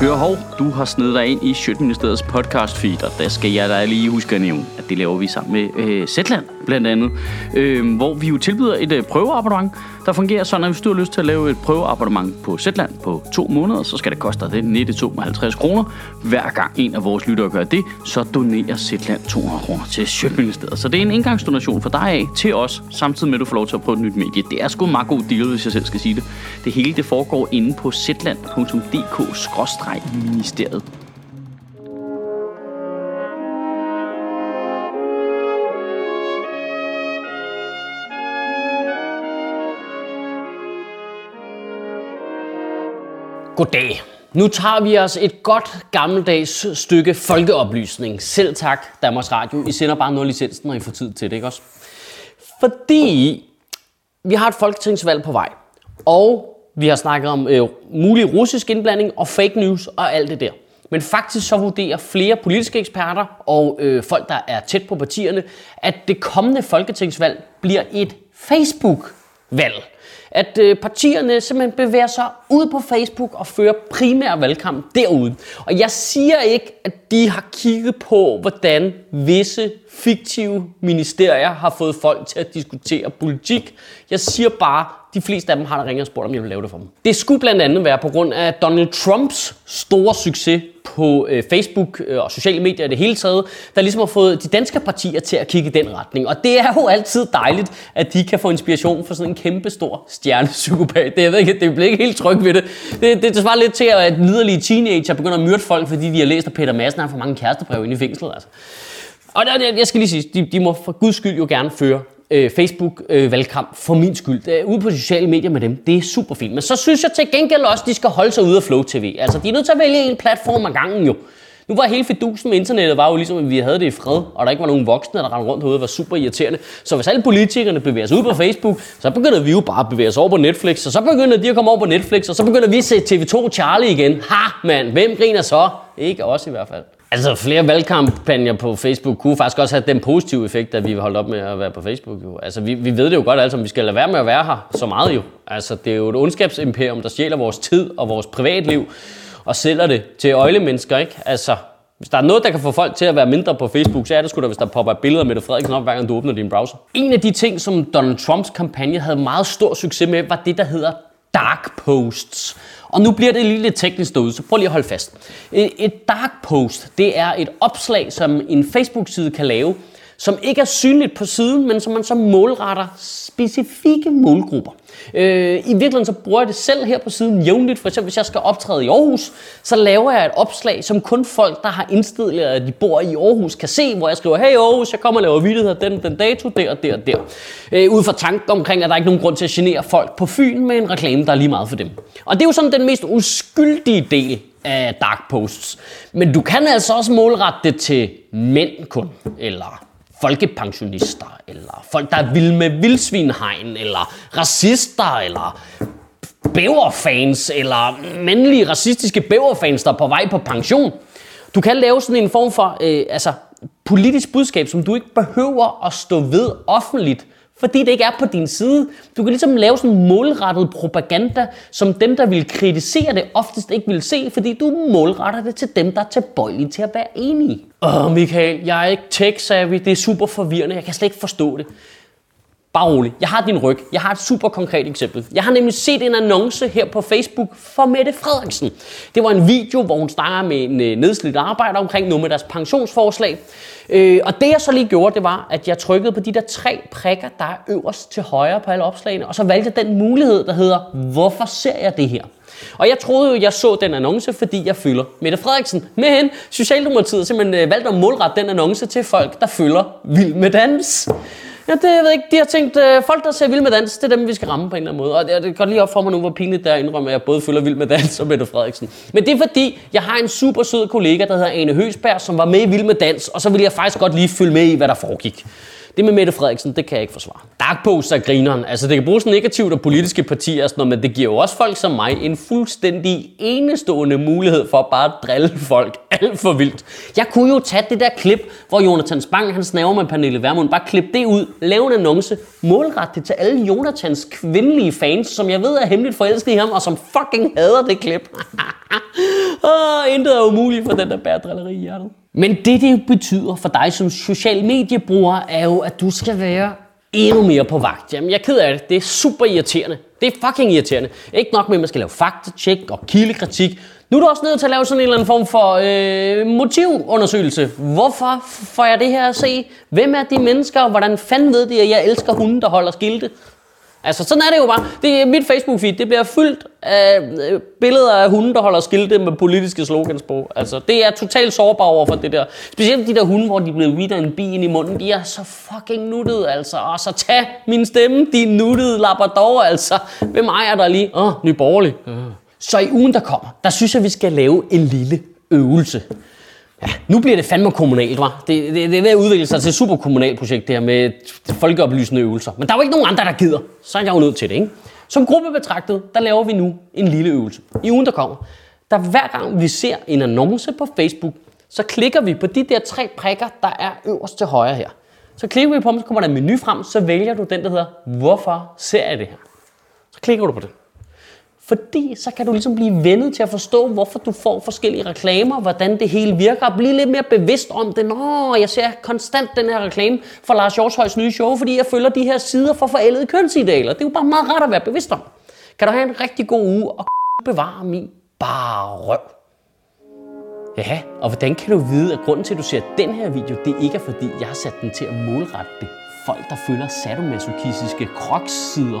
Hør hov, du har snedet dig ind i Sjøtministeriets podcast feed, og der skal jeg da lige huske at nævne, at det laver vi sammen med øh, Zetland blandt andet, øh, hvor vi jo tilbyder et øh, prøveabonnement, der fungerer sådan, at hvis du har lyst til at lave et prøveabonnement på Zetland på to måneder, så skal det koste dig det 92 kroner. Hver gang en af vores lyttere gør det, så donerer Zetland 200 kroner til Sjøtministeriet. Så det er en engangsdonation for dig af til os, samtidig med at du får lov til at prøve et nyt medie. Det er sgu en meget god deal, hvis jeg selv skal sige det. Det hele det foregår inde på zetland.dk-ministeriet. Goddag. Nu tager vi os et godt gammeldags stykke folkeoplysning. Selv tak, Danmarks Radio. I sender bare noget licensen, når I får tid til det, ikke også? Fordi vi har et folketingsvalg på vej, og vi har snakket om øh, mulig russisk indblanding og fake news og alt det der. Men faktisk så vurderer flere politiske eksperter og øh, folk, der er tæt på partierne, at det kommende folketingsvalg bliver et Facebook valg. at øh, partierne simpelthen bevæger sig ud på Facebook og fører primær valgkamp derude. Og jeg siger ikke, at de har kigget på, hvordan visse fiktive ministerier har fået folk til at diskutere politik. Jeg siger bare, at de fleste af dem har der ringet og spurgt, om jeg vil lave det for dem. Det skulle blandt andet være på grund af Donald Trumps store succes på øh, Facebook øh, og sociale medier i det hele taget, der ligesom har fået de danske partier til at kigge i den retning. Og det er jo altid dejligt, at de kan få inspiration for sådan en kæmpe stor stjernepsykopat. Det, jeg ved ikke, det bliver ikke helt tryg ved det. Det, det, det svarer lidt til, at liderlige teenager begynder at myrde folk, fordi de har læst, at Peter Madsen har for mange kærestebreve inde i fængslet. Altså. Og der, jeg skal lige sige, de, de må for guds skyld jo gerne føre øh, Facebook-valgkamp øh, for min skyld. Det er ude på sociale medier med dem. Det er super fint. Men så synes jeg til gengæld også, at de skal holde sig ude af Flow TV. Altså, de er nødt til at vælge en platform ad gangen jo. Nu var hele fedusen med internettet var jo ligesom, at vi havde det i fred, og der ikke var nogen voksne, der rendte rundt herude og var super irriterende. Så hvis alle politikerne bevæger sig ud på Facebook, så begynder vi jo bare at bevæge os over på Netflix, og så begynder de at komme over på Netflix, og så begynder vi at se TV2 Charlie igen. Ha, mand, hvem griner så? Ikke os i hvert fald. Altså flere valgkampagner på Facebook kunne faktisk også have den positive effekt, at vi holdt op med at være på Facebook. Jo. Altså vi, vi ved det jo godt altså, vi skal lade være med at være her så meget jo. Altså det er jo et ondskabsimperium, der stjæler vores tid og vores privatliv og sælger det til øjlemennesker, ikke? Altså, hvis der er noget, der kan få folk til at være mindre på Facebook, så er det sgu da, hvis der popper billeder med Mette Frederiksen op, hver gang du åbner din browser. En af de ting, som Donald Trumps kampagne havde meget stor succes med, var det, der hedder dark posts. Og nu bliver det lige lidt teknisk derude, så prøv lige at holde fast. Et dark post, det er et opslag, som en Facebook-side kan lave, som ikke er synligt på siden, men som man så målretter specifikke målgrupper. Øh, I virkeligheden så bruger jeg det selv her på siden jævnligt. For eksempel hvis jeg skal optræde i Aarhus, så laver jeg et opslag, som kun folk, der har indstillet, at de bor i Aarhus, kan se, hvor jeg skriver, hey Aarhus, jeg kommer og laver videoer den, den dato, der og der og der. Øh, ud fra tanken omkring, at der er ikke nogen grund til at genere folk på Fyn med en reklame, der er lige meget for dem. Og det er jo sådan den mest uskyldige del af dark posts. Men du kan altså også målrette det til mænd kun, eller folkepensionister, eller folk, der er vilde med vildsvinhegn, eller racister, eller bæverfans, eller mandlige racistiske bæverfans, der er på vej på pension. Du kan lave sådan en form for øh, altså, politisk budskab, som du ikke behøver at stå ved offentligt, fordi det ikke er på din side. Du kan ligesom lave sådan en målrettet propaganda, som dem, der vil kritisere det, oftest ikke vil se, fordi du målretter det til dem, der er tilbøjelige til at være enige. Åh, Michael, jeg er ikke tech-savvy, det er super forvirrende, jeg kan slet ikke forstå det. Bare rolig. Jeg har din ryg. Jeg har et super konkret eksempel. Jeg har nemlig set en annonce her på Facebook for Mette Frederiksen. Det var en video, hvor hun snakker med en øh, nedslidt arbejder omkring noget med deres pensionsforslag. Øh, og det jeg så lige gjorde, det var, at jeg trykkede på de der tre prikker, der er øverst til højre på alle opslagene, og så valgte jeg den mulighed, der hedder, hvorfor ser jeg det her? Og jeg troede jo, jeg så den annonce, fordi jeg følger Mette Frederiksen. Men Socialdemokratiet har simpelthen øh, valgt at målrette den annonce til folk, der følger Vild med Dans. Ja, det jeg ved ikke. De har tænkt, øh, folk der ser Vild med Dans, det er dem, vi skal ramme på en eller anden måde. Og det, det går lige op for mig nu, hvor pinligt der indrømmer, at jeg både følger Vild med Dans og Mette Frederiksen. Men det er fordi, jeg har en super sød kollega, der hedder Ane Høsberg, som var med i Vild med Dans, og så ville jeg faktisk godt lige følge med i, hvad der foregik. Det med Mette Frederiksen, det kan jeg ikke forsvare. Darkpost er grineren. Altså, det kan bruges negativt af politiske partier og sådan noget, men det giver jo også folk som mig en fuldstændig enestående mulighed for bare at drille folk alt for vildt. Jeg kunne jo tage det der klip, hvor Jonathan Spang han snaver med Pernille Vermund. Bare klippe det ud, lave en annonce, målrettet til alle Jonathans kvindelige fans, som jeg ved er hemmeligt forelsket i ham, og som fucking hader det klip. Åh, intet er umuligt for den der bærdrilleri i hjertet. Men det, det betyder for dig som social mediebruger, er jo, at du skal være endnu mere på vagt. Jamen, jeg er ked af det. Det er super irriterende. Det er fucking irriterende. Ikke nok med, at man skal lave faktatjek og kildekritik. Nu er du også nødt til at lave sådan en eller anden form for øh, motivundersøgelse. Hvorfor får jeg det her at se? Hvem er de mennesker? Hvordan fanden ved de, at jeg elsker hunde, der holder skilte? Altså, sådan er det jo bare. Det mit Facebook-feed, det bliver fyldt af øh, billeder af hunde, der holder skilte med politiske slogans på. Altså, det er totalt sårbar over for det der. Specielt de der hunde, hvor de bliver vidt af en bi i munden, de er så fucking nuttede, altså. Og så tag min stemme, de nuttede labrador, altså. Hvem ejer der lige? Åh, oh, nyborgerlig. Øh. Så i ugen, der kommer, der synes jeg, vi skal lave en lille øvelse. Ja, nu bliver det fandme kommunalt, var. Det, det, det er ved at udvikle sig til et super kommunalt projekt, det her med folkeoplysende øvelser. Men der er jo ikke nogen andre, der gider. Så er jeg jo nødt til det, ikke? Som gruppe betragtet, der laver vi nu en lille øvelse. I ugen, der kommer. Der hver gang vi ser en annonce på Facebook, så klikker vi på de der tre prikker, der er øverst til højre her. Så klikker vi på dem, så kommer der en menu frem, så vælger du den, der hedder, hvorfor ser jeg det her? Så klikker du på det. Fordi så kan du ligesom blive vendet til at forstå, hvorfor du får forskellige reklamer, hvordan det hele virker, og blive lidt mere bevidst om det. Nå, jeg ser konstant den her reklame for Lars Hjortshøjs nye show, fordi jeg følger de her sider for forældede kønsidealer. Det er jo bare meget rart at være bevidst om. Kan du have en rigtig god uge og bevare min bare røv. Ja, og hvordan kan du vide, at grunden til, at du ser den her video, det ikke er fordi, jeg har sat den til at målrette det. Folk, der følger sadomasochistiske krokssider.